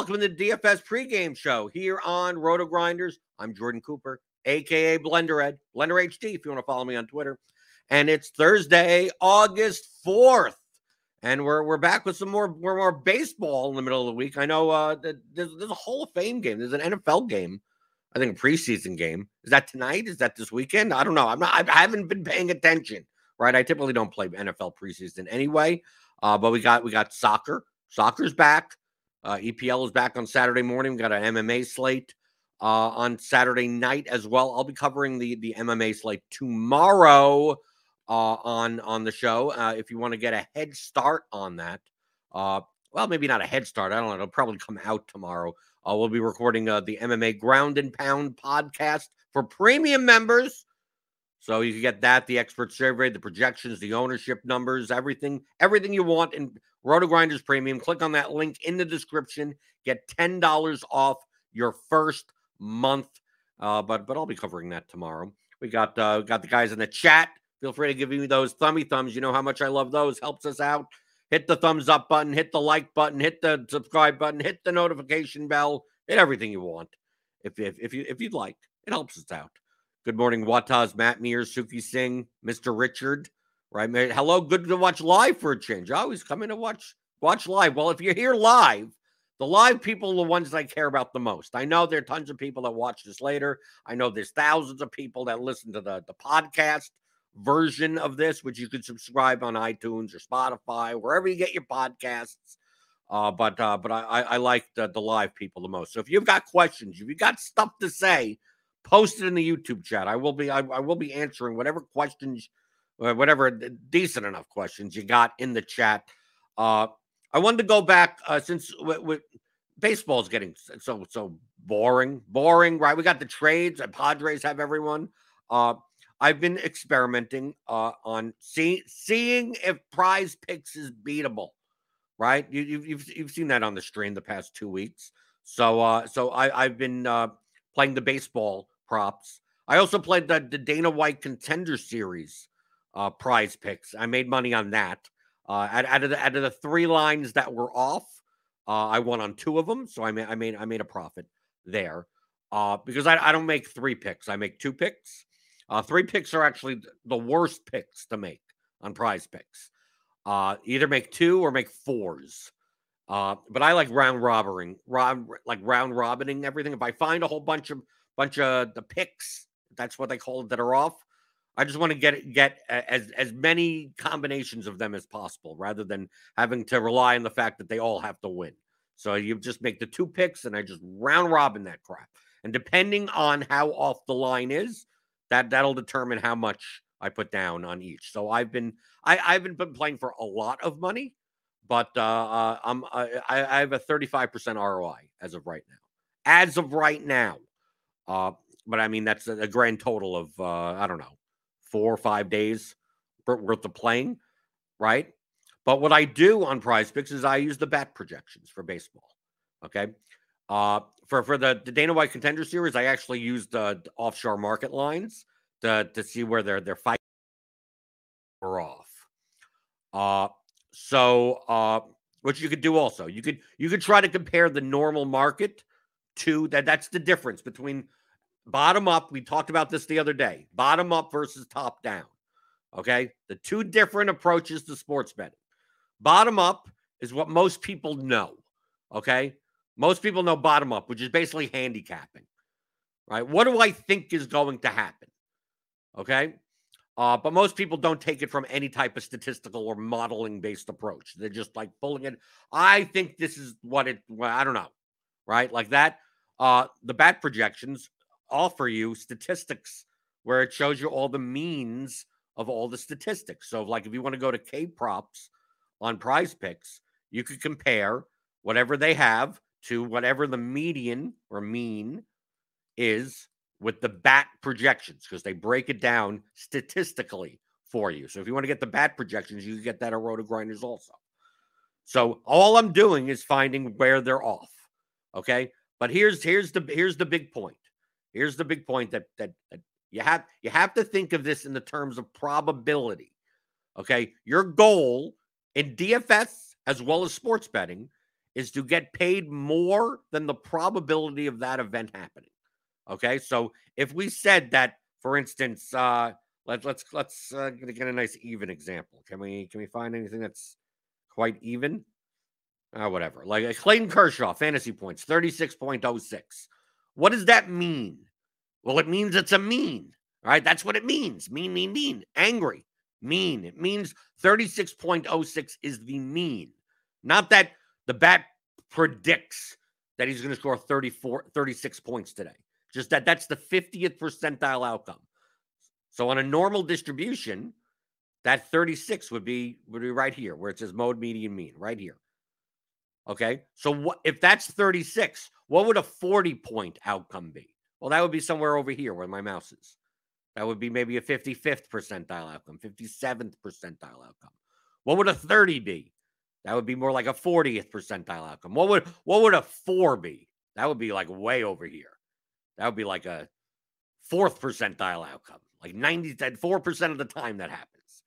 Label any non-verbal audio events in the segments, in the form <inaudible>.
Welcome to the DFS pregame show here on RotoGrinders. I'm Jordan Cooper, aka Blender Ed, Blender HD, if you want to follow me on Twitter. And it's Thursday, August 4th. And we're we're back with some more more, more baseball in the middle of the week. I know uh, there's, there's a Hall of Fame game. There's an NFL game. I think a preseason game. Is that tonight? Is that this weekend? I don't know. I'm not. I haven't been paying attention. Right. I typically don't play NFL preseason anyway. Uh, but we got we got soccer. Soccer's back. Uh, EPL is back on Saturday morning. We got an MMA slate uh, on Saturday night as well. I'll be covering the the MMA slate tomorrow uh, on on the show. Uh, if you want to get a head start on that, uh, well, maybe not a head start. I don't know. It'll probably come out tomorrow. Uh, we'll be recording the MMA Ground and Pound podcast for premium members. So you can get that, the expert survey, the projections, the ownership numbers, everything, everything you want in RotoGrinders Premium. Click on that link in the description. Get ten dollars off your first month. Uh, but but I'll be covering that tomorrow. We got uh, we got the guys in the chat. Feel free to give me those thummy thumbs. You know how much I love those. Helps us out. Hit the thumbs up button. Hit the like button. Hit the subscribe button. Hit the notification bell. Hit everything you want. If if if you if you'd like, it helps us out. Good morning, Wataz, Matt Mears, Suki Singh, Mr. Richard. Right, hello. Good to watch live for a change. I always come in to watch watch live. Well, if you're here live, the live people are the ones I care about the most. I know there are tons of people that watch this later. I know there's thousands of people that listen to the, the podcast version of this, which you can subscribe on iTunes or Spotify, wherever you get your podcasts. Uh, but uh, but I, I like the, the live people the most. So if you've got questions, if you've got stuff to say, Post it in the YouTube chat. I will be I, I will be answering whatever questions, whatever decent enough questions you got in the chat. Uh, I wanted to go back uh, since w- w- baseball's getting so so boring, boring. Right? We got the trades. And Padres have everyone. Uh, I've been experimenting uh, on see, seeing if Prize Picks is beatable. Right? You, have you've, you've seen that on the stream the past two weeks. So uh, so I, I've been uh, playing the baseball props. I also played the, the Dana White Contender Series uh, prize picks. I made money on that. Uh, out, out, of the out of the three lines that were off, uh, I won on two of them, so I made I made I made a profit there. Uh, because I, I don't make three picks, I make two picks. Uh, three picks are actually the worst picks to make on prize picks. Uh, either make two or make fours. Uh, but I like round robbing, rob, like round robining everything. If I find a whole bunch of bunch of the picks. That's what they call it that are off. I just want to get get as as many combinations of them as possible, rather than having to rely on the fact that they all have to win. So you just make the two picks, and I just round robin that crap. And depending on how off the line is, that that'll determine how much I put down on each. So I've been I I haven't been playing for a lot of money, but uh, uh I'm I, I have a 35% ROI as of right now. As of right now. Uh, but I mean, that's a, grand total of, uh, I don't know, four or five days worth of playing, right? But what I do on prize picks is I use the bat projections for baseball. Okay. Uh, for for the, the Dana White contender series, I actually used the, offshore market lines to, to see where they're fighting or off. Uh, so uh, what you could do also, you could you could try to compare the normal market to that. That's the difference between Bottom up, we talked about this the other day. Bottom up versus top down. Okay. The two different approaches to sports betting. Bottom up is what most people know. Okay. Most people know bottom up, which is basically handicapping. Right. What do I think is going to happen? Okay. Uh, but most people don't take it from any type of statistical or modeling based approach. They're just like pulling it. I think this is what it, well, I don't know. Right. Like that. Uh, the bat projections offer you statistics where it shows you all the means of all the statistics. So, like if you want to go to K props on prize picks, you could compare whatever they have to whatever the median or mean is with the bat projections because they break it down statistically for you. So if you want to get the bat projections, you can get that at RotoGrinders also. So all I'm doing is finding where they're off. Okay. But here's here's the here's the big point. Here's the big point that, that, that you have you have to think of this in the terms of probability. Okay, your goal in DFS as well as sports betting is to get paid more than the probability of that event happening. Okay, so if we said that, for instance, uh, let's let's let's uh, get a nice even example. Can we can we find anything that's quite even? Uh, whatever. Like uh, Clayton Kershaw, fantasy points, 36.06. What does that mean? Well, it means it's a mean, right? That's what it means. Mean, mean, mean. Angry, mean. It means 36.06 is the mean. Not that the bat predicts that he's going to score 34, 36 points today. Just that that's the 50th percentile outcome. So on a normal distribution, that 36 would be would be right here where it says mode median mean, right here. Okay. So what if that's 36, what would a 40 point outcome be? Well, that would be somewhere over here where my mouse is. That would be maybe a 55th percentile outcome, 57th percentile outcome. What would a 30 be? That would be more like a 40th percentile outcome. What would what would a 4 be? That would be like way over here. That would be like a fourth percentile outcome. Like 94% of the time that happens.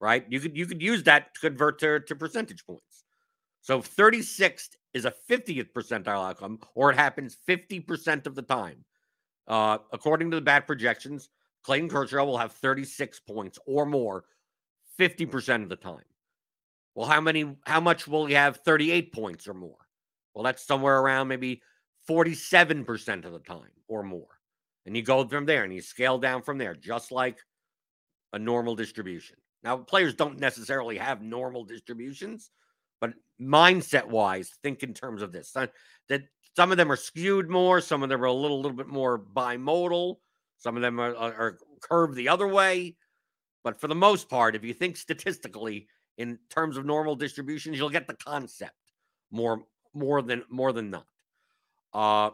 Right? You could you could use that to convert to, to percentage points. So 36th is a 50th percentile outcome, or it happens 50% of the time. Uh, according to the bat projections, Clayton Kershaw will have 36 points or more 50% of the time. Well, how many, how much will he have 38 points or more? Well, that's somewhere around maybe 47% of the time or more. And you go from there and you scale down from there, just like a normal distribution. Now, players don't necessarily have normal distributions, but mindset wise, think in terms of this. That some of them are skewed more, some of them are a little, little bit more bimodal, some of them are, are curved the other way. But for the most part, if you think statistically in terms of normal distributions, you'll get the concept more more than more than not. Uh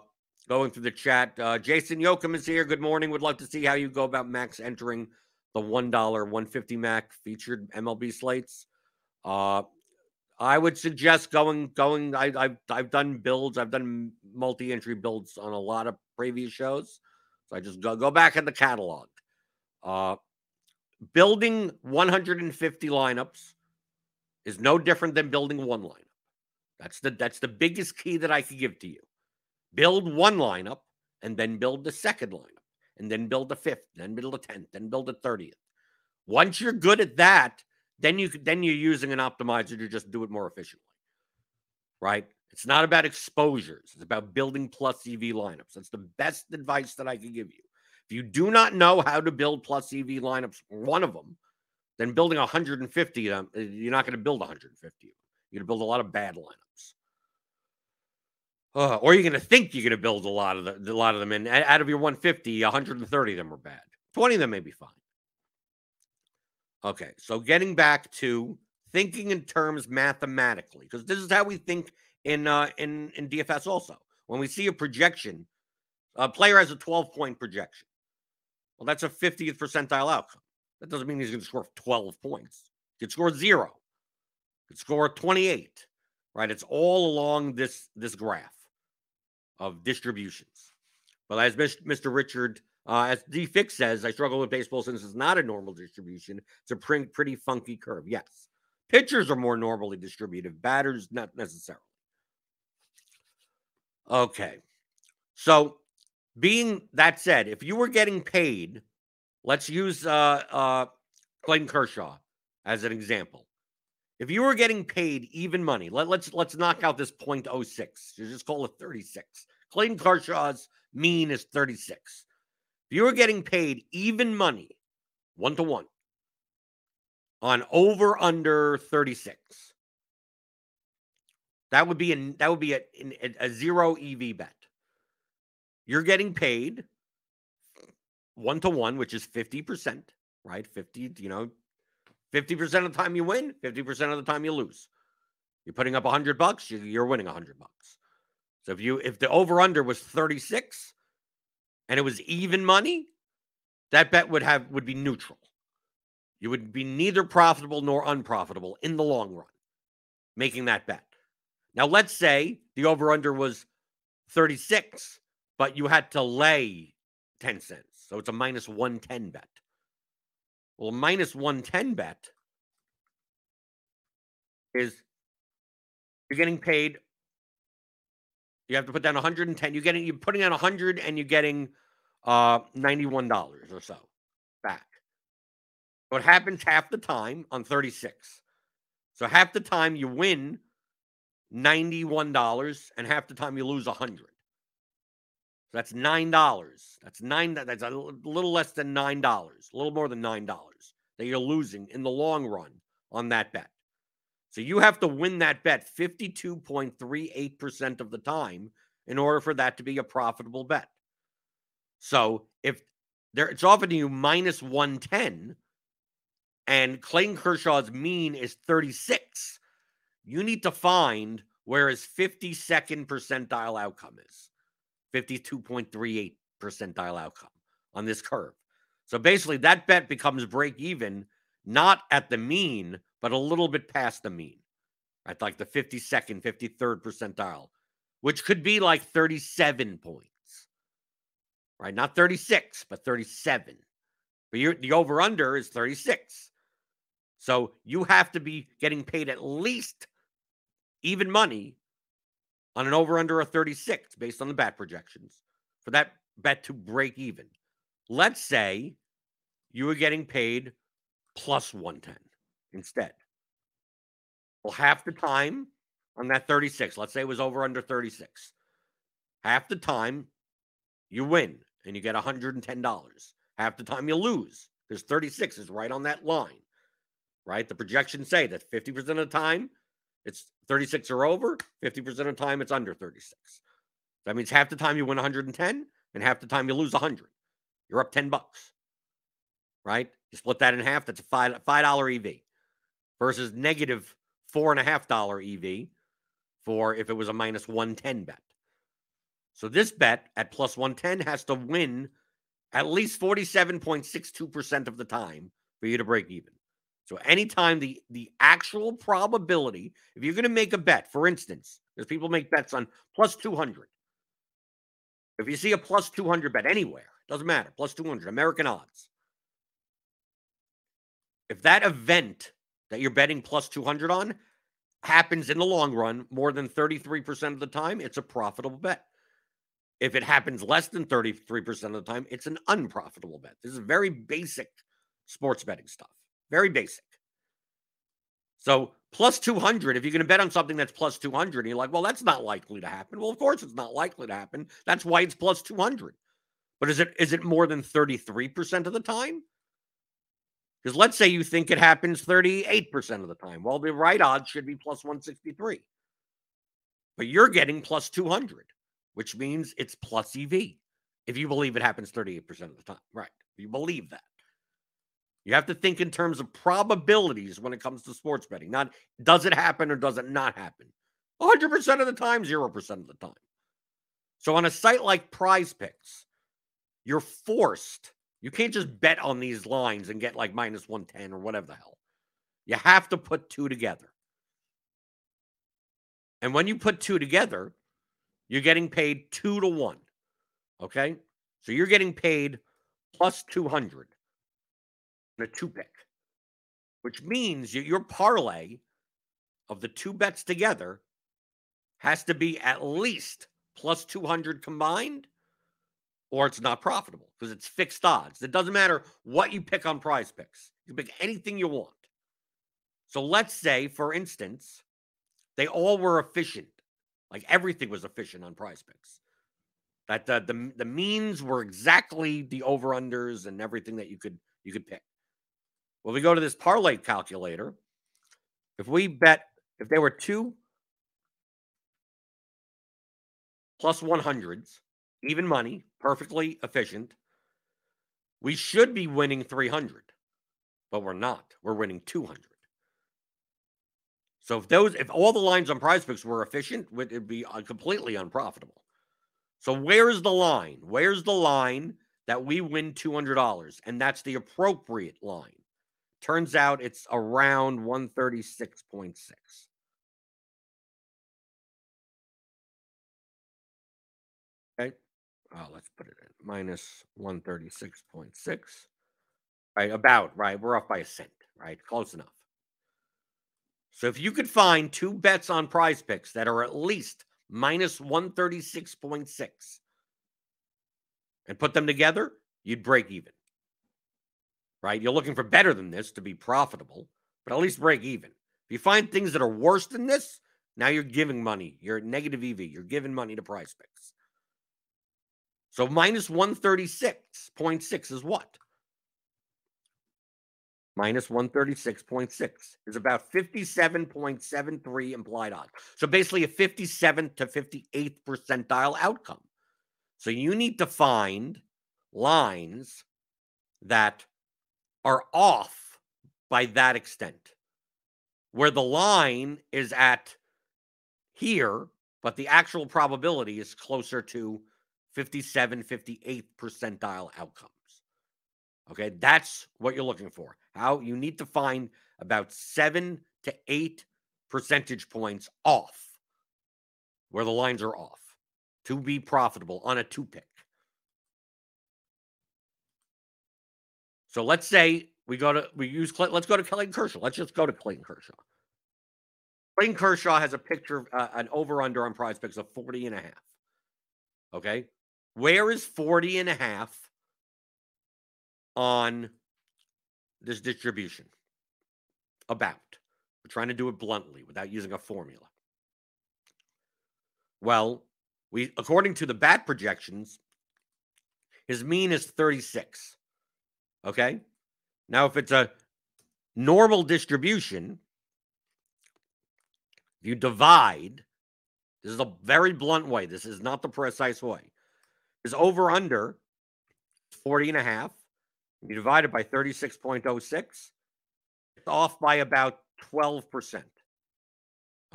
going through the chat. Uh, Jason Yoakum is here. Good morning. Would love to see how you go about Max entering the $1, 150 Mac featured MLB slates. Uh, I would suggest going, going. I, have I've done builds. I've done multi-entry builds on a lot of previous shows. So I just go, go back in the catalog. Uh, building 150 lineups is no different than building one lineup. That's the that's the biggest key that I could give to you build one lineup and then build the second lineup and then build the fifth, then build the 10th, then build the 30th. Once you're good at that, then you then you're using an optimizer to just do it more efficiently. Right? It's not about exposures. It's about building plus EV lineups. That's the best advice that I can give you. If you do not know how to build plus EV lineups, one of them, then building 150 of them, uh, you're not going to build 150 of them. You're going to build a lot of bad lineups. Uh, or you're going to think you're going to build a lot of the, a lot of them, and out of your 150, 130 of them are bad. 20 of them may be fine. Okay, so getting back to thinking in terms mathematically, because this is how we think in uh, in in DFS also. When we see a projection, a player has a 12 point projection. Well, that's a 50th percentile outcome. That doesn't mean he's going to score 12 points. He could score zero. He could score 28. Right? It's all along this this graph of distributions. But as Mr. Richard, uh, as D Fix says, I struggle with baseball since it's not a normal distribution. It's a pretty, funky curve. Yes. Pitchers are more normally distributed, batters, not necessarily. Okay. So, being that said, if you were getting paid, let's use uh, uh, Clayton Kershaw as an example. If you were getting paid even money, let, let's let's knock out this 0.06. You just call it 36. Clayton Kershaw's mean is 36. If you were getting paid even money, one to one, on over under 36, that would be a that would be a, a, zero EV bet. You're getting paid one to one, which is 50%, right? 50, you know, 50% of the time you win, 50% of the time you lose. You're putting up 100 bucks, you're winning 100 bucks. So if you if the over under was 36 and it was even money, that bet would have would be neutral. You would be neither profitable nor unprofitable in the long run making that bet. Now let's say the over under was 36, but you had to lay 10 cents. So it's a minus 110 bet. Well, minus 110 bet is you're getting paid You have to put down 110. You're getting you're putting down 100 and you're getting uh $91 or so back. It happens half the time on 36. So half the time you win $91 and half the time you lose 100. So that's $9. That's 9 that's a little less than $9, a little more than $9 that you're losing in the long run on that bet. So you have to win that bet 52.38% of the time in order for that to be a profitable bet. So if there it's offering you minus 110 and Clayton Kershaw's mean is 36, you need to find where his 52nd percentile outcome is. 52.38 percentile outcome on this curve. So basically that bet becomes break even not at the mean but a little bit past the mean, right? Like the 52nd, 53rd percentile, which could be like 37 points, right? Not 36, but 37. But you the over under is 36. So you have to be getting paid at least even money on an over under of 36 based on the bat projections for that bet to break even. Let's say you were getting paid plus 110 instead. Well, half the time on that 36, let's say it was over under 36, half the time you win and you get $110. Half the time you lose because 36 is right on that line, right? The projections say that 50% of the time it's 36 or over, 50% of the time it's under 36. That means half the time you win 110 and half the time you lose 100. You're up 10 bucks, right? You split that in half, that's a 5, $5 EV versus negative four and a half dollar EV for if it was a minus 110 bet. So this bet at plus 110 has to win at least 47.62% of the time for you to break even. So anytime the the actual probability, if you're going to make a bet, for instance, there's people make bets on plus 200. If you see a plus 200 bet anywhere, it doesn't matter, plus 200, American odds. If that event that you're betting plus 200 on happens in the long run more than 33% of the time, it's a profitable bet. If it happens less than 33% of the time, it's an unprofitable bet. This is very basic sports betting stuff. Very basic. So, plus 200, if you're going to bet on something that's plus 200, and you're like, well, that's not likely to happen. Well, of course it's not likely to happen. That's why it's plus 200. But is it is it more than 33% of the time? Because let's say you think it happens 38% of the time. Well, the right odds should be plus 163. But you're getting plus 200, which means it's plus EV if you believe it happens 38% of the time. Right. You believe that. You have to think in terms of probabilities when it comes to sports betting. Not does it happen or does it not happen? 100% of the time, 0% of the time. So on a site like Prize Picks, you're forced you can't just bet on these lines and get like minus 110 or whatever the hell. You have to put two together. And when you put two together, you're getting paid two to one. Okay. So you're getting paid plus 200 in a two pick, which means your parlay of the two bets together has to be at least plus 200 combined or it's not profitable because it's fixed odds. It doesn't matter what you pick on prize picks, you pick anything you want. So let's say, for instance, they all were efficient, like everything was efficient on prize picks. That the, the the means were exactly the over unders and everything that you could you could pick. Well, we go to this parlay calculator. If we bet if there were two plus 100s, even money, perfectly efficient. We should be winning 300, but we're not. We're winning 200. So if those, if all the lines on Prize Picks were efficient, it'd be uh, completely unprofitable. So where's the line? Where's the line that we win $200? And that's the appropriate line. Turns out it's around 136.6. Oh, let's put it in minus 136.6. Right, about right. We're off by a cent, right? Close enough. So if you could find two bets on prize picks that are at least minus 136.6 and put them together, you'd break even. Right? You're looking for better than this to be profitable, but at least break even. If you find things that are worse than this, now you're giving money. You're negative EV. You're giving money to prize picks. So minus 136.6 is what? Minus 136.6 is about 57.73 implied odds. So basically a 57th to 58th percentile outcome. So you need to find lines that are off by that extent, where the line is at here, but the actual probability is closer to 57, 58th percentile outcomes. Okay, that's what you're looking for. How you need to find about seven to eight percentage points off where the lines are off to be profitable on a two pick. So let's say we go to we use let's go to Clayton Kershaw. Let's just go to Clayton Kershaw. Clayton Kershaw has a picture uh, an over under on prize picks of 40 and a half. Okay. Where is 40 and a half on this distribution? About. We're trying to do it bluntly without using a formula. Well, we according to the bat projections, his mean is 36. Okay? Now if it's a normal distribution, if you divide, this is a very blunt way. This is not the precise way. Is over under 40 and a half. You divide it by 36.06. It's off by about 12%.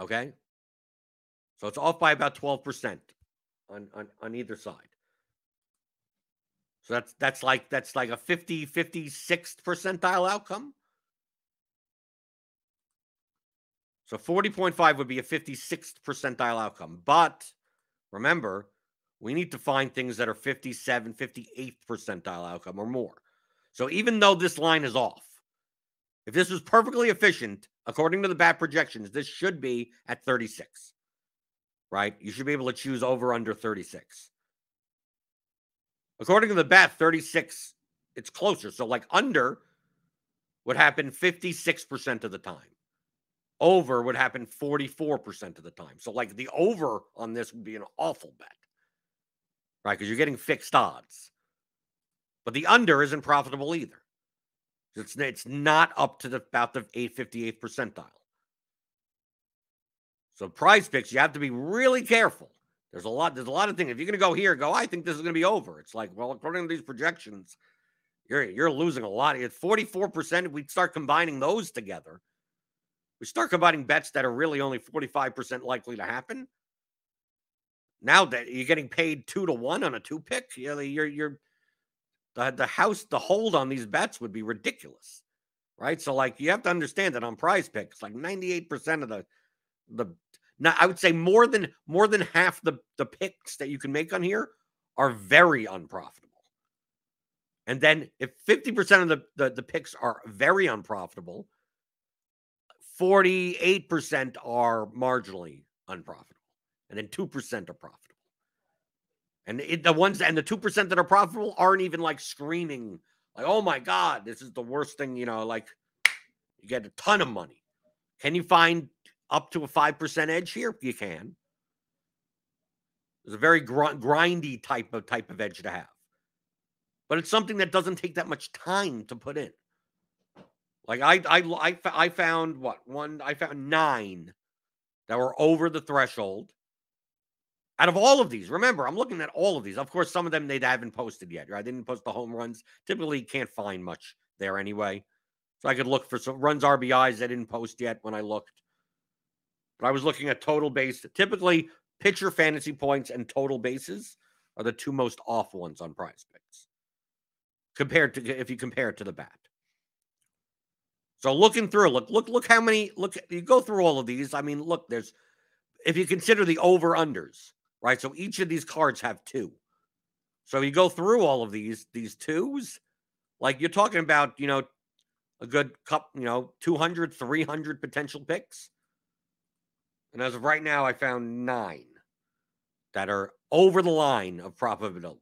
Okay? So it's off by about 12% on, on, on either side. So that's that's like that's like a 50 56th percentile outcome. So 40.5 would be a 56th percentile outcome. But remember, we need to find things that are 57, 58th percentile outcome or more. So even though this line is off, if this was perfectly efficient, according to the bat projections, this should be at 36, right? You should be able to choose over under 36. According to the bat, 36, it's closer. So, like under would happen 56% of the time. Over would happen 44% of the time. So, like the over on this would be an awful bet, right? Because you're getting fixed odds. But the under isn't profitable either. It's, it's not up to the, about the 858th percentile. So, prize picks, you have to be really careful. There's a lot. There's a lot of things. If you're to go here, go. I think this is to be over. It's like, well, according to these projections, you're you're losing a lot. At 44 percent, If we start combining those together we start combining bets that are really only 45% likely to happen. Now that you're getting paid two to one on a two pick, you're, you're, you're the, the house, the hold on these bets would be ridiculous. Right. So, like, you have to understand that on prize picks, like 98% of the, the, now I would say more than, more than half the, the picks that you can make on here are very unprofitable. And then if 50% of the, the, the picks are very unprofitable, 48% are marginally unprofitable, and then 2% are profitable. And it, the ones and the 2% that are profitable aren't even like screaming, like, oh my God, this is the worst thing, you know, like you get a ton of money. Can you find up to a 5% edge here? You can. It's a very gr- grindy type of type of edge to have. But it's something that doesn't take that much time to put in. Like I, I, I, I found what one? I found nine that were over the threshold. Out of all of these, remember, I'm looking at all of these. Of course, some of them they haven't posted yet. I didn't post the home runs. Typically, can't find much there anyway. So I could look for some runs RBIs that didn't post yet when I looked. But I was looking at total base. Typically, pitcher fantasy points and total bases are the two most off ones on prize picks compared to if you compare it to the bat. So looking through, look, look, look how many, look, you go through all of these. I mean, look, there's, if you consider the over unders, right? So each of these cards have two. So you go through all of these, these twos, like you're talking about, you know, a good cup, you know, 200, 300 potential picks. And as of right now, I found nine. that are over the line of probability.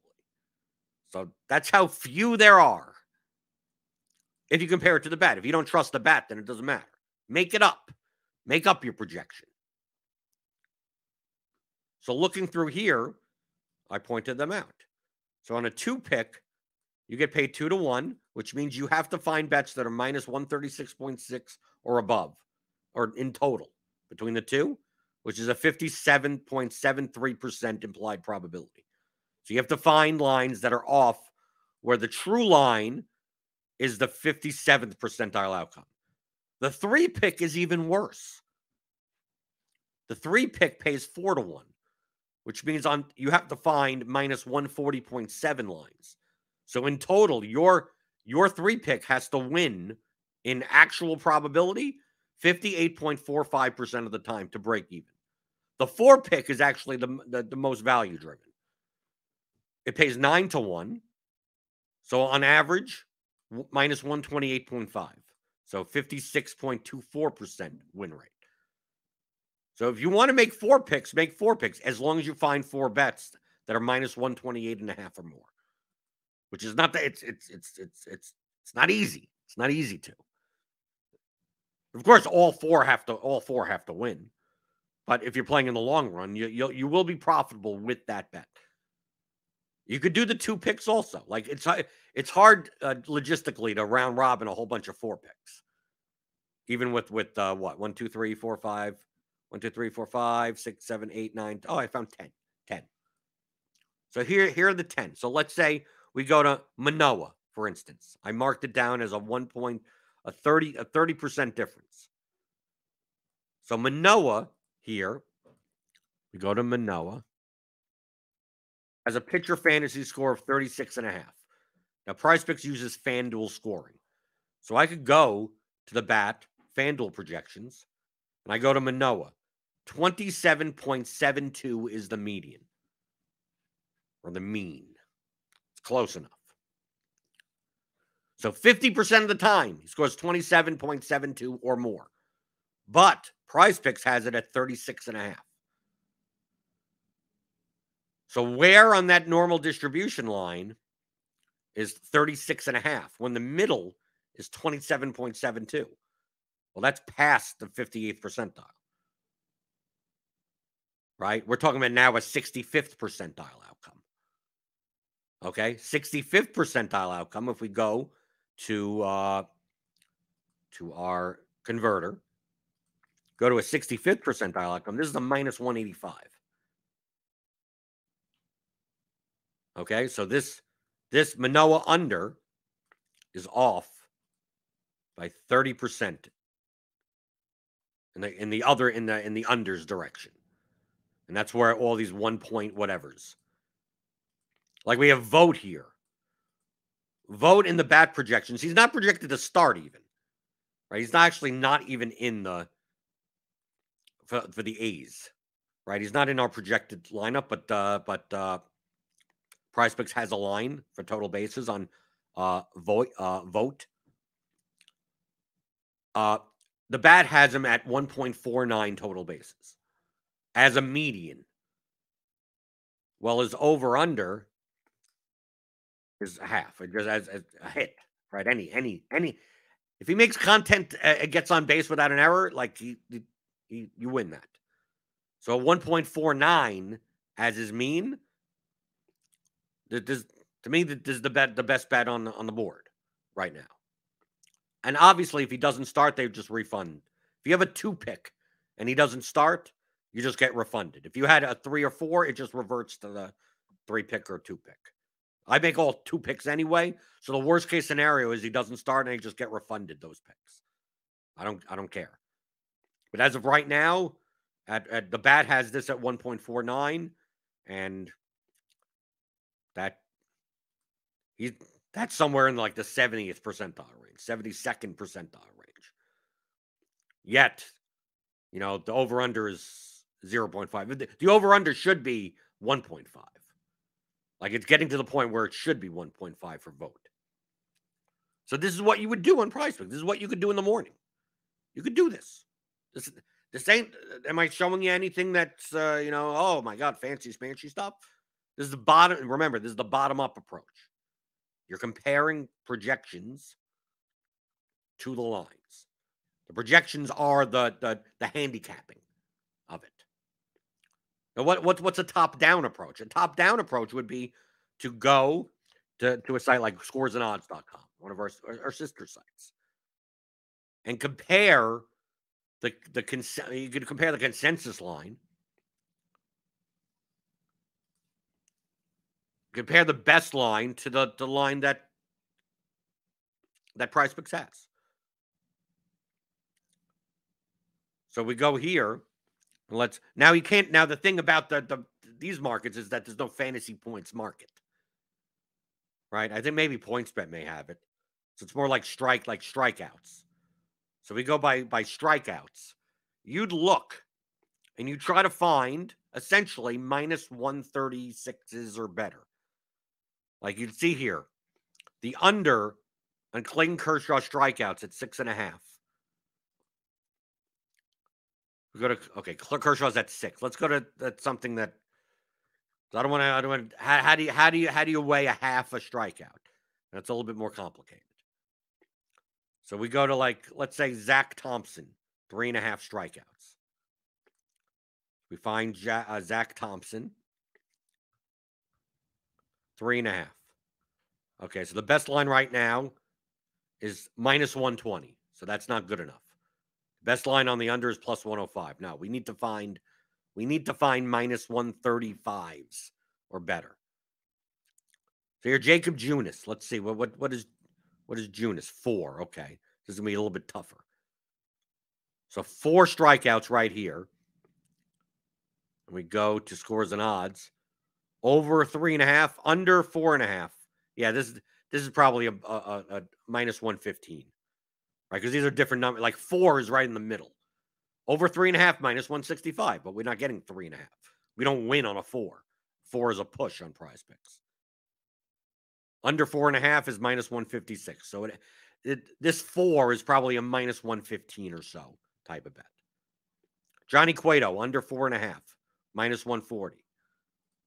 So that's how few there are. If you compare it to the bat, if you don't trust the bat, then it doesn't matter. Make it up, make up your projection. So looking through here, I pointed them out. So on a two pick, you get paid two to one, which means you have to find bets that are minus 136.6 or above, or in total between the two, which is a 57.73% implied probability. So you have to find lines that are off where the true line is the 57th percentile outcome. The three pick is even worse. The three pick pays four to one, which means on you have to find minus 140.7 lines. So in total, your your three pick has to win in actual probability 58.45% of the time to break even. The four pick is actually the, the, the most value driven. It pays nine to one. So on average, minus 128.5. So 56.24% win rate. So if you want to make four picks, make four picks as long as you find four bets that are minus 128 and a half or more. Which is not that it's it's it's it's it's it's not easy. It's not easy to. Of course, all four have to all four have to win. But if you're playing in the long run, you you you will be profitable with that bet. You could do the two picks also. Like it's it's hard uh, logistically to round robin a whole bunch of four picks, even with with uh, what one two three four five one two three four five six seven eight nine. Oh, I found 10. 10. So here here are the ten. So let's say we go to Manaea, for instance. I marked it down as a one point a thirty a thirty percent difference. So Manaea here, we go to Manaea has a pitcher fantasy score of 36 and a half. Now, Prize Picks uses FanDuel scoring. So I could go to the bat, FanDuel projections, and I go to Manaea. 27.72 is the median or the mean. It's close enough. So 50% of the time, he scores 27.72 or more. But Prize Picks has it at 36 and a half. So where on that normal distribution line is 36 and a half when the middle is 27.72? Well, that's past the 58th percentile. Right? We're talking about now a 65th percentile outcome. Okay? 65th percentile outcome if we go to uh to our converter, go to a 65th percentile outcome. This is a minus 185. Okay, so this this Manaea under is off by 30% in the in the other in the in the unders direction. And that's where all these one point whatevers. Like we have Vogt here. Vogt in the bat projections. He's not projected to start even. Right? He's not actually not even in the for, for the A's. Right? He's not in our projected lineup, but uh but uh Prize Picks has a line for total bases on uh, Vogt. Uh, Vogt. Uh, the bat has him at 1.49 total bases as a median. Well, his over under is half. It just as, as a hit, right? Any, any, any. If he makes content, uh, gets on base without an error, like he, he, you win that. So 1.49 as his mean this, to me, this is the bet, the best bet on on the board right now. And obviously, if he doesn't start, they just refund. If you have a two pick and he doesn't start, you just get refunded. If you had a three or four, it just reverts to the three pick or two pick. I make all two picks anyway. So the worst case scenario is he doesn't start and I just get refunded those picks. I don't I don't care. But as of right now, at, at the bat has this at 1.49 and that he's that's somewhere in like the 70th percentile range, 72nd percentile range. Yet, you know, the over under is 0.5. The, over under should be 1.5. Like it's getting to the point where it should be 1.5 for Vogt. So this is what you would do on Prize This is what you could do in the morning. You could do this. This This ain't. Am I showing you anything that's uh, you know? Oh my God, fancy fancy stuff. This is the bottom. Remember, this is the bottom up approach. You're comparing projections to the lines. The projections are the the, the handicapping. Now, what, what what's a top down approach? A top down approach would be to go to, to a site like scoresandodds.com, one of our, our sister sites, and compare the the cons- you could compare the consensus line. Compare the best line to the, the line that that prize picks has. So we go here let's now you can't now the thing about the, the these markets is that there's no fantasy points market. Right? I think maybe PointsBet may have it. So it's more like strike like strikeouts. So we go by by strikeouts. You'd look and you try to find essentially minus 136s or better. Like you'd see here, the under on Clayton Kershaw strikeouts at six and a half. We go to okay, Kershaw's at six. Let's go to that's something that I don't want to. I don't want. How, how do you how do you how do you weigh a half a strikeout? That's a little bit more complicated. So we go to like let's say Zach Thompson, three and a half strikeouts. We find ja- uh, Zach Thompson, three and a half. Okay, so the best line right now is minus 120. So that's not good enough. Best line on the under is plus 105. Now we need to find we need to find minus 135s or better. So you're Jakob Junis. Let's see what what what is what is Junis? Four. Okay. This is gonna be a little bit tougher. So four strikeouts right here. And we go to scores and odds. Over three and a half, under four and a half. Yeah, this is this is probably a, a, a minus 115 right? Because these are different numbers. Like four is right in the middle. Over three and a half minus 165, but we're not getting three and a half. We don't win on a four. Four is a push on prize picks. Under four and a half is minus 156. So it, it this four is probably a minus 115 or so type of bet. Johnny Cueto, under four and a half, minus 140.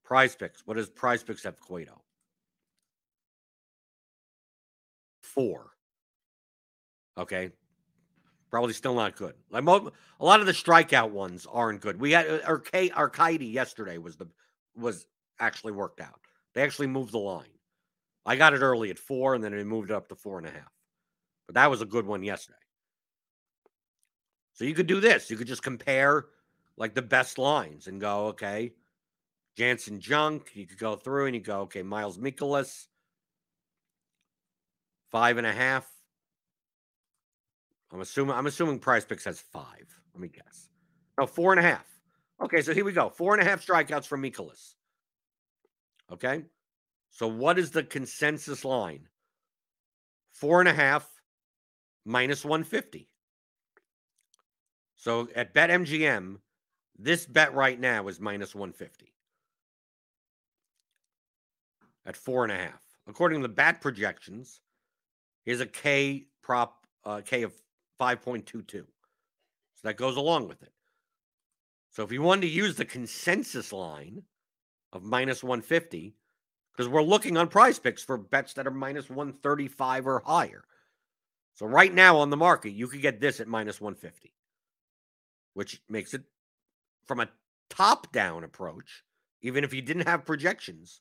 Prize picks. What does prize picks have Cueto? Four. Okay. Probably still not good. Like mo- a lot of the strikeout ones aren't good. We had uh, Arcade Arcade yesterday was the was actually worked out. They actually moved the line. I got it early at four, and then they moved it up to four and a half. But that was a good one yesterday. So you could do this. You could just compare like the best lines and go, okay, Janson Junk. You could go through and you go, okay, Miles Mikolas, five and a half. I'm assuming I'm assuming Prize Picks has five. Let me guess. No, four and a half. Okay, so here we go. Four and a half strikeouts from Mikolas. Okay. So what is the consensus line? Four and a half minus 150. So at BetMGM, this bet right now is minus 150 at four and a half. According to the bat projections, here's a K prop, uh, K of 5.22. So that goes along with it. So if you wanted to use the consensus line of minus 150, because we're looking on prize picks for bets that are minus 135 or higher. So right now on the market, you could get this at minus 150, which makes it from a top down approach, even if you didn't have projections,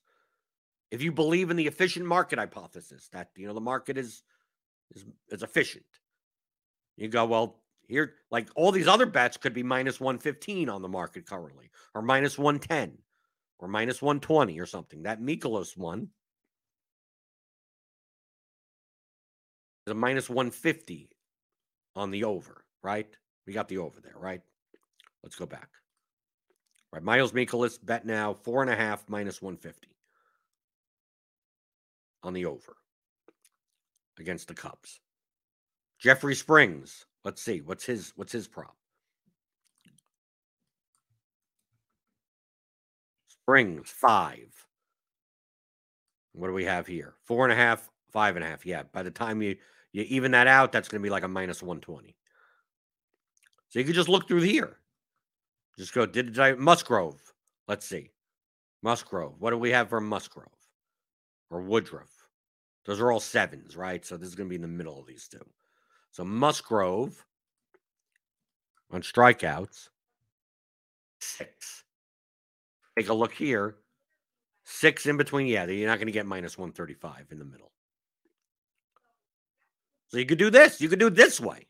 if you believe in the efficient market hypothesis that you know the market is is, is efficient you go, well, here, like all these other bets could be minus 115 on the market currently, or minus 110, or minus 120 or something. That Mikolas one is a minus 150 on the over, right? We got the over there, right? Let's go back. Right, Miles Mikolas bet now four and a half minus 150 on the over against the Cubs. Jeffrey Springs. Let's see. What's his what's his prop? Springs, five. What do we have here? Four and a half, five and a half. Yeah. By the time you you even that out, that's going to be like a minus 120. So you could just look through here. Just go, did, did I Musgrove? Let's see. Musgrove. What do we have for Musgrove? Or Woodruff? Those are all sevens, right? So this is going to be in the middle of these two. So Musgrove on strikeouts, six. Take a look here. Six in between. Yeah, you're not going to get minus 135 in the middle. So you could do this. You could do it this way.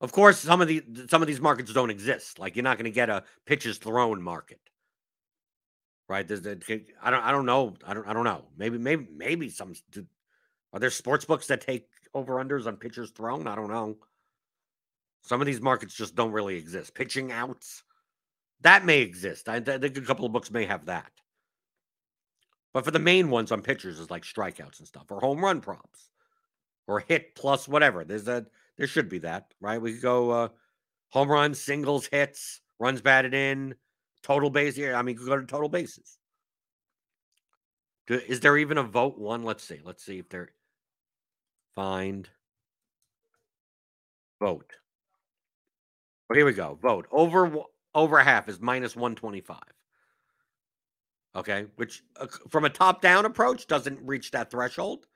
Of course, some of the some of these markets don't exist. Like you're not going to get a pitches thrown market, right? There's, I don't I don't know. I don't I don't know. Maybe maybe maybe some are there sports books that take over unders on pitchers thrown? I don't know. Some of these markets just don't really exist. Pitching outs that may exist. I, I think a couple of books may have that. But for the main ones on pitchers is like strikeouts and stuff, or home run props, or hit plus whatever. There's a there should be that, right? We could go uh, home runs, singles, hits, runs batted in, total base. here. I mean, could go to total bases. Is there even a Vogt one? Let's see. Let's see if there. Find Vogt. Oh, here we go. Vogt over over half is minus one twenty five. Okay, which uh, from a top down approach doesn't reach that threshold,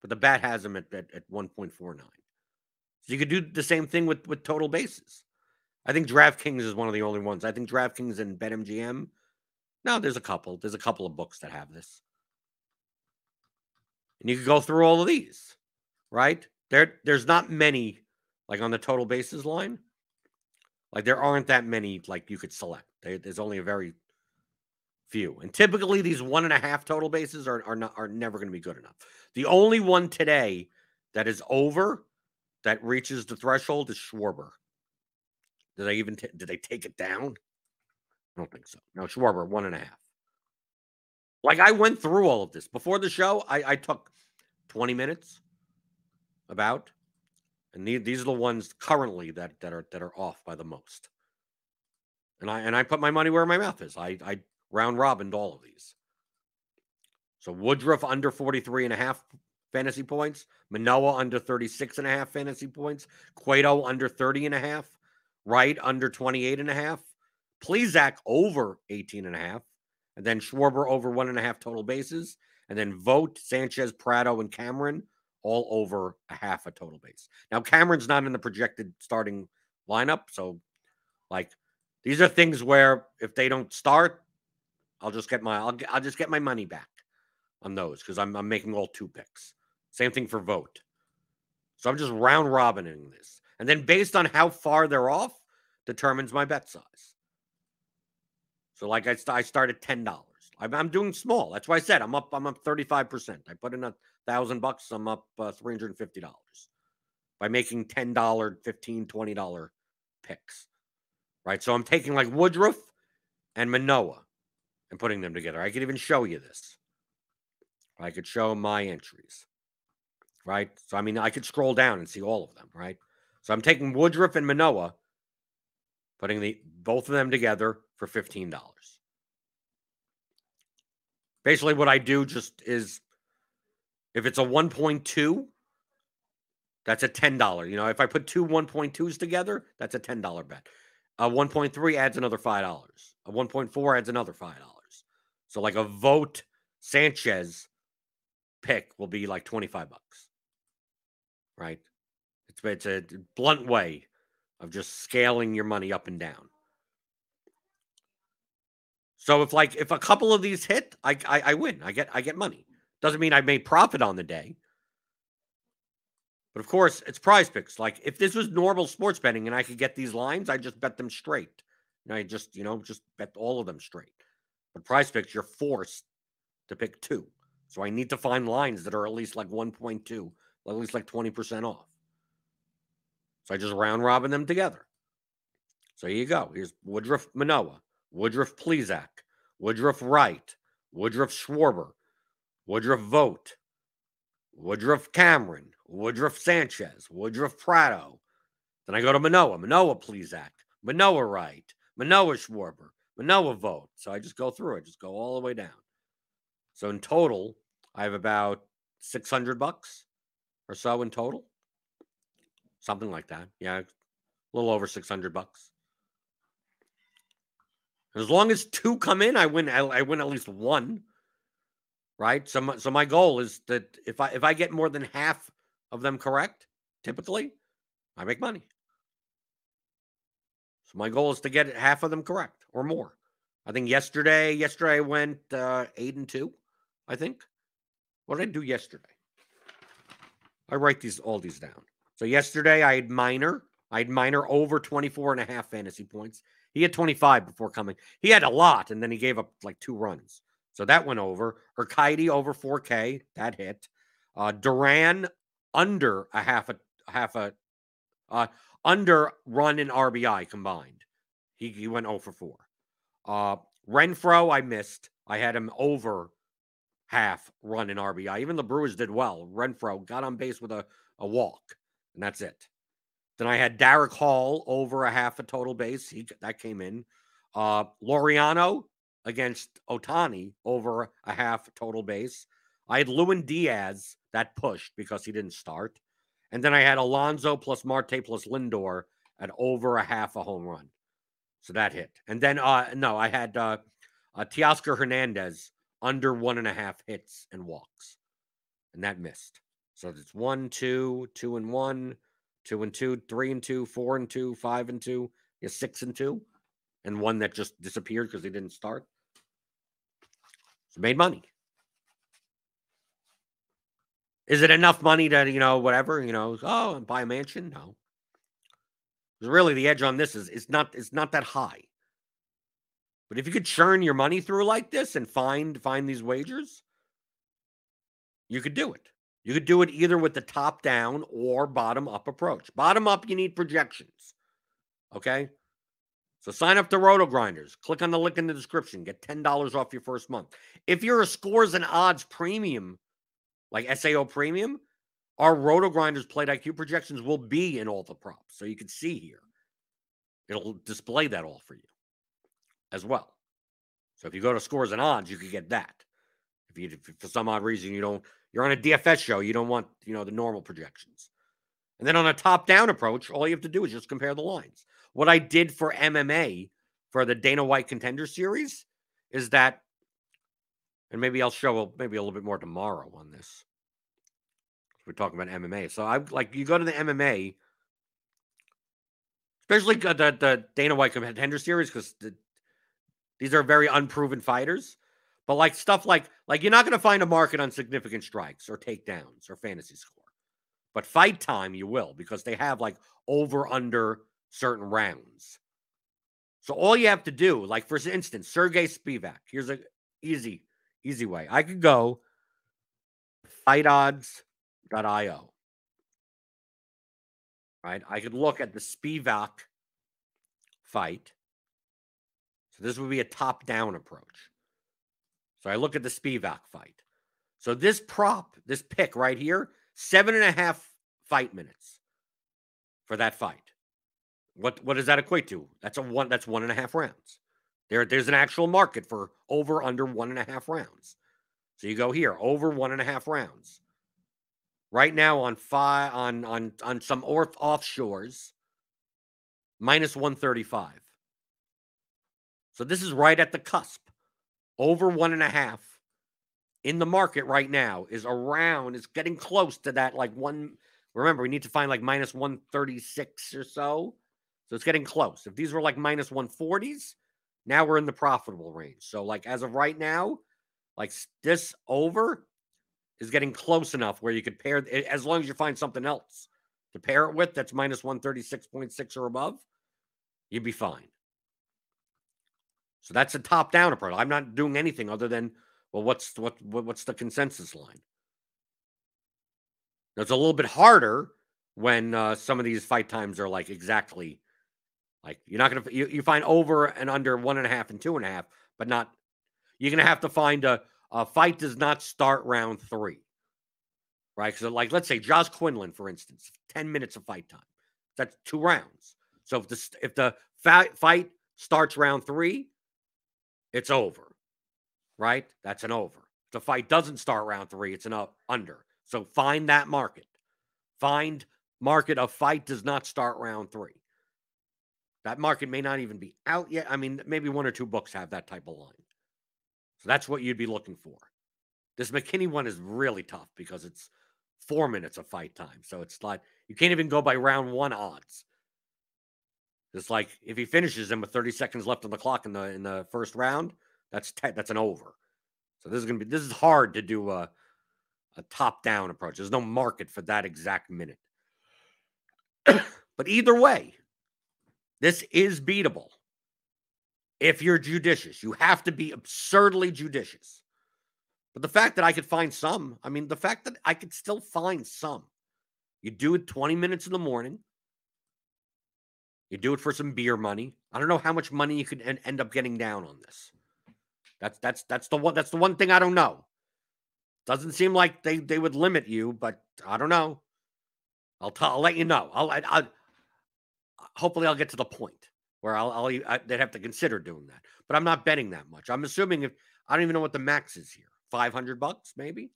but the bat has them at, at, at 1.49. So you could do the same thing with, with total bases. I think DraftKings is one of the only ones. I think DraftKings and BetMGM. No, there's a couple. There's a couple of books that have this. And you could go through all of these, right? There, there's not many like on the total bases line. Like there aren't that many like you could select. There's only a very few. And typically these one and a half total bases are, are not are never going to be good enough. The only one today that is over that reaches the threshold is Schwarber. Did they even t- did they take it down? I don't think so. No, Schwarber one and a half. Like I went through all of this before the show. I, I took 20 minutes about, and these, are the ones currently that that are that are off by the most. And I and I put my money where my mouth is. I I round robined all of these. So Woodruff under 43 and a half fantasy points, Manoah under 36 and a half fantasy points, Cueto under 30 and a half, Wright under 28 and a half, Plesac over 18 and a half, and then Schwarber over one and a half total bases, and then Vogt, Sanchez, Pratto, and Cameron all over a half a total base. Now Cameron's not in the projected starting lineup, so like these are things where if they don't start, I'll just get my I'll, I'll just get my money back on those because I'm I'm making all two picks. Same thing for Vogt. So I'm just round robining this, and then based on how far they're off, determines my bet size. So like I, I started ten dollars. I'm, I'm doing small. That's why I said I'm up. I'm up thirty five percent. I put in a thousand bucks. I'm up uh, three hundred and fifty dollars by making ten dollar, fifteen, twenty dollar picks. Right. So I'm taking like Woodruff and Manoah and putting them together. I could even show you this. I could show my entries, right? So, I mean, I could scroll down and see all of them, right? So, I'm taking Woodruff and Manoah, putting the both of them together for $15. Basically, what I do just is if it's a 1.2, that's a $10. You know, if I put two 1.2s together, that's a $10 bet. A 1.3 adds another $5. A 1.4 adds another $5. So like a Vogt Sanchez pick will be like 25 bucks. Right? It's it's a blunt way of just scaling your money up and down. So if like if a couple of these hit, I, I I, win. I get I get money. Doesn't mean I made profit on the day. But of course, it's prize picks. Like if this was normal sports betting and I could get these lines, I just bet them straight. And I just, you know, just bet all of them straight. But prize picks, you're forced to pick two. So I need to find lines that are at least like 1.2, at least like 20% off. So I just round robin them together. So here you go. Here's Woodruff Manoah, Woodruff Plesac, Woodruff Wright, Woodruff Schwarber, Woodruff Vogt, Woodruff Cameron, Woodruff Sanchez, Woodruff Pratto. Then I go to Manoah, Manoah Plesac, Manoah Wright, Manoah Schwarber, Manoah Vogt. So I just go through it, just go all the way down. So in total, I have about 600 bucks or so in total. Something like that. Yeah. a little over 600 bucks. As long as two come in, I win. I win at least one, right? So, so my goal is that if I if I get more than half of them correct, typically, I make money. So my goal is to get half of them correct or more. I think yesterday, yesterday I went uh, eight and two. I think. What did I do yesterday? I write these all these down. So yesterday I had Minor. I had Minor over 24 and a half fantasy points. He had 25 before coming. He had a lot, and then he gave up like two runs. So that went over. Urquidy over 4K. That hit. Uh, Duran under a half a half a uh, under run and RBI combined. He, he went 0 for 4. Uh, Renfroe, I missed. I had him over half run in RBI. Even the Brewers did well. Renfroe got on base with a, a walk, and that's it. Then I had Darick Hall over a half a total base. He that came in. Uh Laureano against Ohtani over a half total base. I had Lewin Diaz that pushed because he didn't start. And then I had Alonso plus Marte plus Lindor at over a half a home run. So that hit. And then uh no, I had uh, uh Teoscar Hernandez under one and a half hits and walks. And that missed. So it's one, two, two and one, two and two, three and two, four and two, five and two, yeah, six and two, and one that just disappeared because they didn't start. Made money. Is it enough money to, you know, whatever, you know, oh, and buy a mansion? No. Really, the edge on this is it's not it's not that high. But if you could churn your money through like this and find find these wagers, you could do it. You could do it either with the top down or bottom up approach. Bottom up, you need projections. Okay. So sign up to RotoGrinders. Click on the link in the description. Get $10 off your first month. If you're a scores and odds premium, like SAO premium, our RotoGrinders Plate IQ projections will be in all the props. So you can see here. It'll display that all for you as well. So if you go to scores and odds, you could get that. If you if for some odd reason you don't you're on a DFS show. You don't want, you know, the normal projections. And then on a top down approach, all you have to do is just compare the lines. What I did for MMA for the Dana White Contender Series is that, and maybe I'll show maybe a little bit more tomorrow on this. We're talking about MMA. So I like you go to the MMA, especially the, the Dana White Contender Series, because the, these are very unproven fighters. But like stuff like like you're not going to find a market on significant strikes or takedowns or fantasy score. But fight time you will because they have like over under certain rounds. So all you have to do, like for instance, Serghei Spivac. Here's a easy easy way. I could go fightodds.io. Right? I could look at the Spivac fight. So this would be a top down approach. So I look at the Spivac fight. So this prop, this pick right here, seven and a half fight minutes for that fight. What what does that equate to? That's a one. That's one and a half rounds. There, there's an actual market for over under one and a half rounds. So you go here over one and a half rounds. Right now on five on on on some orth offshores, minus one thirty five. So this is right at the cusp over one and a half in the market right now is around, it's getting close to that like one. Remember, we need to find like minus 136 or so. So it's getting close. If these were like minus 140s, now we're in the profitable range. So, like, as of right now, like this over is getting close enough where you could pair, as long as you find something else to pair it with that's minus 136.6 or above, you'd be fine. So that's a top down approach. I'm not doing anything other than, well, what's what, what's the consensus line? It's a little bit harder when uh, some of these fight times are like exactly like you're not gonna you, you find over and under one and a half and two and a half, but not you're gonna have to find a, a fight does not start round three. Right. So like let's say Josh Quinlan, for instance, 10 minutes of fight time. That's two rounds. So if the if the fight starts round three, it's over, right? That's an over. The fight doesn't start round three, it's an up under. So find that market. Find market a fight does not start round three. That market may not even be out yet. I mean, maybe one or two books have that type of line. So that's what you'd be looking for. This McKinney one is really tough because it's four minutes of fight time. So it's like you can't even go by round one odds. It's like if he finishes him with 30 seconds left on the clock in the in the first round, that's te- that's an over. So this is gonna be this is hard to do a a top down approach. There's no market for that exact minute. but either way, this is beatable. If you're judicious, you have to be absurdly judicious. But the fact that I could find some, I mean, the fact that I could still find some, you do it 20 minutes in the morning, you do it for some beer money. I don't know how much money you could en- end up getting down on this. That's that's that's the one that's the one thing I don't know. Doesn't seem like they they would limit you, but I don't know. I'll I'll let you know. I'll, I, will hopefully I'll get to the point where I'll, I'll I, they'd have to consider doing that. But I'm not betting that much. I'm assuming if I don't even know what the max is here, five hundred bucks maybe.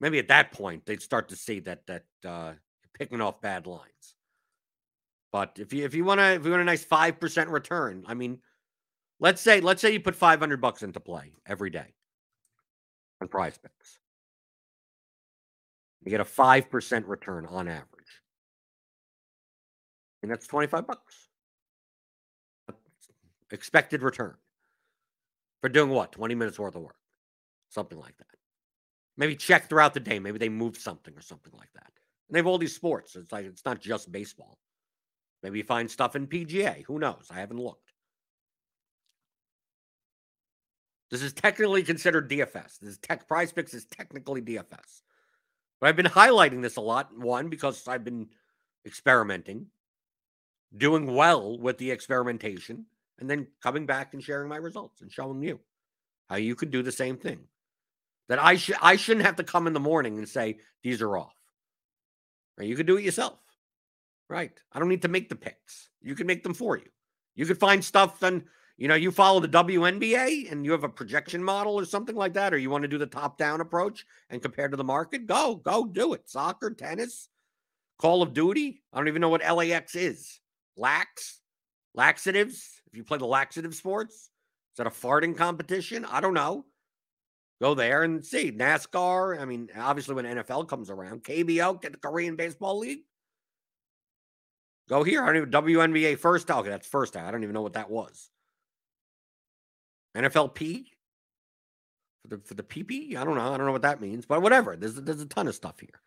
Maybe at that point they'd start to see that that uh, picking off bad lines. But if you if you want to if you want a nice five percent return, I mean, let's say let's say you put five hundred bucks into play every day on Prize Picks, you get a five percent return on average, and that's twenty five bucks expected return for doing what twenty minutes worth of work, something like that. Maybe check throughout the day. Maybe they move something or something like that. And they have all these sports. It's like it's not just baseball. Maybe you find stuff in PGA. Who knows? I haven't looked. This is technically considered DFS. This is tech prize picks is technically DFS. But I've been highlighting this a lot. One, because I've been experimenting, doing well with the experimentation, and then coming back and sharing my results and showing you how you could do the same thing. That I should I shouldn't have to come in the morning and say these are off. Right? You could do it yourself. Right. I don't need to make the picks. You can make them for you. You could find stuff then, you know, you follow the WNBA and you have a projection model or something like that, or you want to do the top down approach and compare to the market, go, go do it. Soccer, tennis, Call of Duty. I don't even know what LAX is. Lax, laxatives. If you play the laxative sports, is that a farting competition? I don't know. Go there and see NASCAR. I mean, obviously, when NFL comes around, KBO, get the Korean Baseball League. Go here. I don't even WNBA first. Okay, that's first. I don't even know what that was. NFLP for the for the PP. I don't know. I don't know what that means, but whatever. There's there's a ton of stuff here.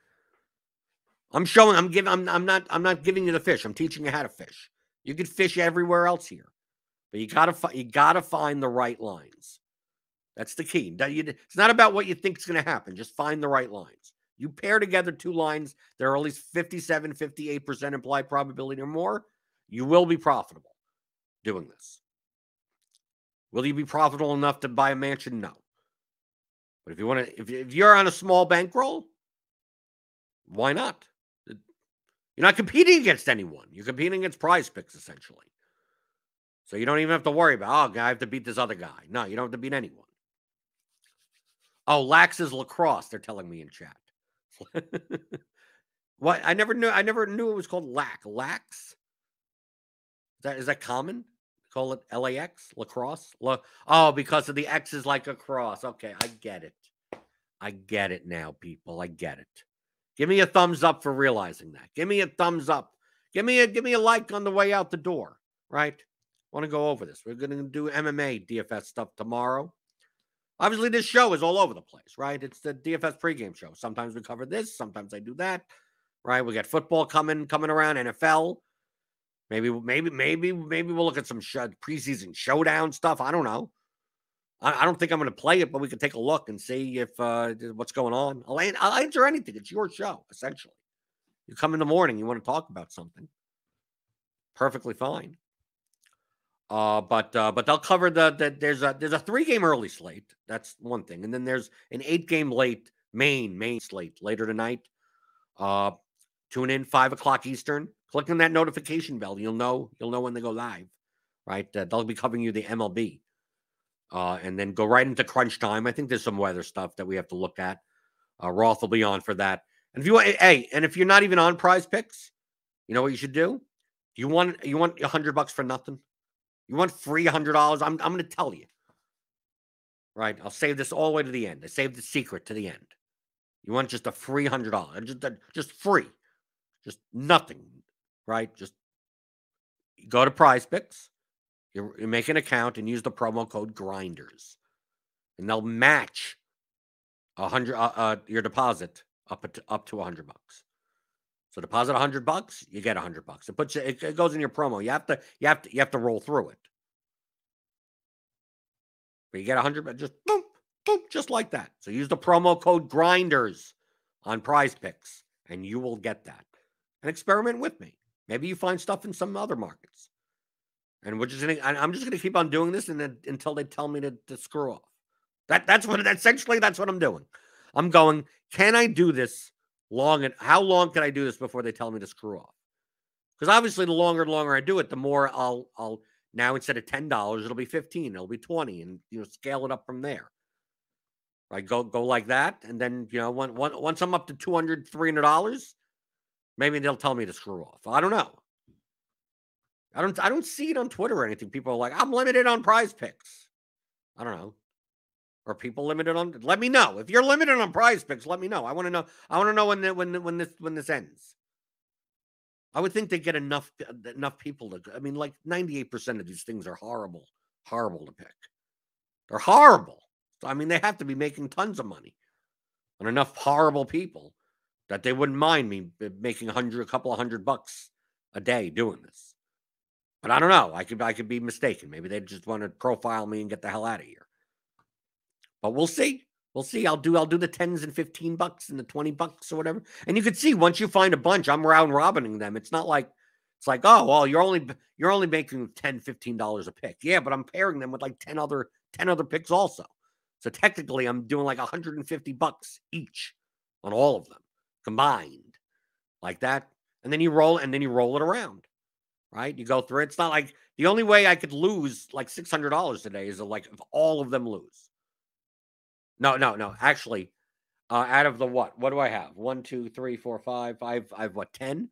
I'm showing. I'm giving. I'm I'm not. I'm not giving you the fish. I'm teaching you how to fish. You could fish everywhere else here, but you gotta you gotta find the right lines. That's the key. It's not about what you think is going to happen. Just find the right lines. You pair together two lines, there are at least 57, 58% implied probability or more. You will be profitable doing this. Will you be profitable enough to buy a mansion? No. But if you want to, if, you're on a small bankroll, why not? You're not competing against anyone. You're competing against prize picks, essentially. So you don't even have to worry about, oh, I have to beat this other guy. No, you don't have to beat anyone. Oh, Lax is lacrosse, they're telling me in chat. <laughs> what? I never knew. I never knew it was called LAC. Lax. Is that is that common? Call it LAX lacrosse. La, oh, because of the X is like a cross. Okay, I get it. I get it now, people. I get it. Give me a thumbs up for realizing that. Give me a thumbs up. Give me a give me a like on the way out the door. Right? Want to go over this? We're going to do MMA DFS stuff tomorrow. Obviously, this show is all over the place, right? It's the DFS pregame show. Sometimes we cover this, sometimes I do that, right? We got football coming coming around, NFL. Maybe, maybe, maybe, maybe we'll look at some sh- preseason showdown stuff. I don't know. I, I don't think I'm going to play it, but we can take a look and see if uh, what's going on. I'll, I'll answer anything. It's your show, essentially. You come in the morning, you want to talk about something. Perfectly fine. Uh, but uh, but they'll cover the, the there's a there's a three game early slate. That's one thing, and then there's an eight game late main main slate later tonight. Uh, tune in five o'clock Eastern. Click on that notification bell. You'll know you'll know when they go live. Right, uh, they'll be covering you the MLB, uh, and then go right into crunch time. I think there's some weather stuff that we have to look at. Uh, Roth will be on for that. And if you want, hey, and if you're not even on Prize Picks, you know what you should do? You want you want a hundred bucks for nothing? You want free hundred dollars? I'm I'm gonna tell you. Right? I'll save this all the way to the end. I saved the secret to the end. You want just a free hundred dollars, just just free, just nothing, right? Just go to Prize Picks, you, you make an account and use the promo code Grinders, and they'll match a hundred uh, uh, your deposit up to, up to a hundred bucks. So deposit a hundred bucks, you get a hundred bucks. It puts it, it goes in your promo. You have to you have to you have to roll through it. But you get a hundred, just boom, boom, just like that. So use the promo code Grinders on Prize Picks, and you will get that. And experiment with me. Maybe you find stuff in some other markets. And we're just gonna, I'm just gonna keep on doing this and then, until they tell me to, to screw off. That that's what essentially that's what I'm doing. I'm going, can I do this long and how long can I do this before they tell me to screw off? Because obviously the longer and longer I do it, the more I'll I'll now instead of ten dollars, it'll be 15, it'll be 20, and you know, scale it up from there. Right? Go go like that. And then, you know, once I'm up to 200 $300, maybe they'll tell me to screw off. I don't know. I don't I don't see it on Twitter or anything. People are like, I'm limited on prize picks. I don't know. Are people limited on? Let me know if you're limited on prize picks. Let me know. I want to know. I want to know when the, when when this when this ends. I would think they get enough enough people to. I mean, like 98 percent of these things are horrible, horrible to pick. They're horrible. I mean, they have to be making tons of money on enough horrible people that they wouldn't mind me eh, making a hundred, a couple of hundred bucks a day doing this. But I don't know. I could I could be mistaken. Maybe they just want to profile me and get the hell out of here. But we'll see. We'll see. I'll do I'll do the tens and fifteen bucks and the twenty bucks or whatever. And you can see once you find a bunch, I'm round robining them. It's not like it's like, oh well, you're only you're only making 10 dollars a pick. Yeah, but I'm pairing them with like 10 other 10 other picks also. So technically I'm doing like 150 bucks each on all of them combined. Like that. And then you roll and then you roll it around. Right? You go through it. It's not like the only way I could lose like $600 today is like if all of them lose. No, no, no. Actually, uh, out of the what? What do I have? One, two, three, four, five, five. I have what? Ten.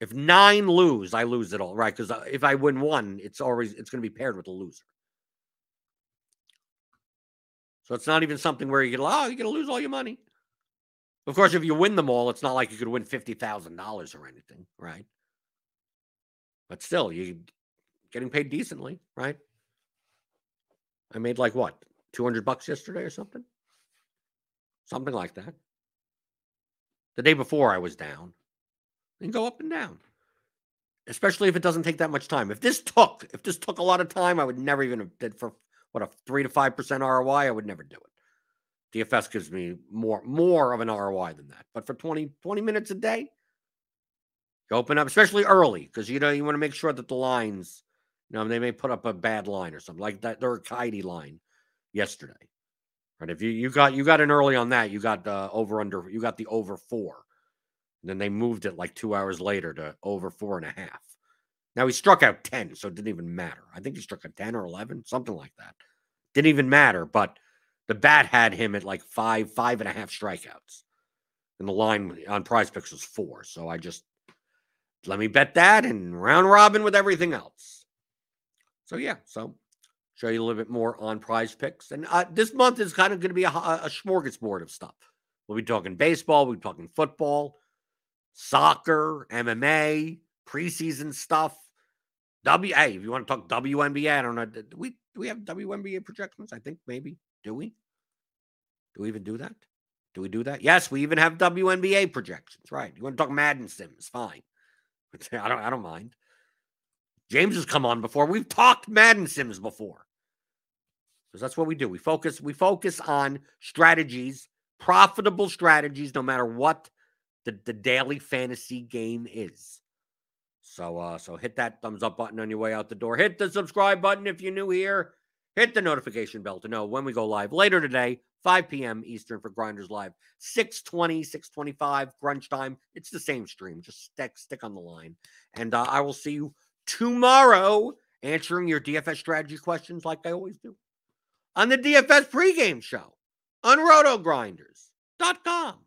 If nine lose, I lose it all, right? Because uh, if I win one, it's always it's going to be paired with a loser. So it's not even something where you get, oh, you're going to lose all your money. Of course, if you win them all, it's not like you could win fifty thousand dollars or anything, right? But still, you getting paid decently, right? I made like what 200 bucks yesterday or something. Something like that. The day before I was down. And go up and down. Especially if it doesn't take that much time. If this took, if this took a lot of time, I would never even have did for what a three to five percent ROI, I would never do it. DFS gives me more more of an ROI than that. But for 20, 20 minutes a day, you open up, especially early, because you know you want to make sure that the lines, you know, they may put up a bad line or something like that. Urquidy line yesterday. Right. If you, you got you got an early on that, you got uh, over under you got the over four. And then they moved it like two hours later to over four and a half. Now he struck out 10, so it didn't even matter. I think he struck out 10 or 11, something like that. Didn't even matter, but the bat had him at like five, five and a half strikeouts. And the line on prize picks was four. So I just let me bet that and round robin with everything else. So yeah, so show you a little bit more on prize picks. And uh, this month is kind of going to be a, a smorgasbord of stuff. We'll be talking baseball, we'll be talking football, soccer, MMA, preseason stuff. W. Hey, if you want to talk WNBA, I don't know. Do we do we have WNBA projections? I think maybe. Do we? Do we even do that? Do we do that? Yes, we even have WNBA projections. Right. You want to talk Madden Sims? Fine. <laughs> I don't. I don't mind. James has come on before. We've talked Madden Sims before because that's what we do. We focus we focus on strategies, profitable strategies, no matter what the, the daily fantasy game is. So uh so hit that thumbs up button on your way out the door. Hit the subscribe button if you're new here. Hit the notification bell to know when we go live later today, 5 p.m. Eastern for Grinders Live. 620, 625, crunch time. It's the same stream. Just stick stick on the line. And uh, I will see you tomorrow answering your DFS strategy questions like I always do on the DFS pregame show on rotogrinders.com.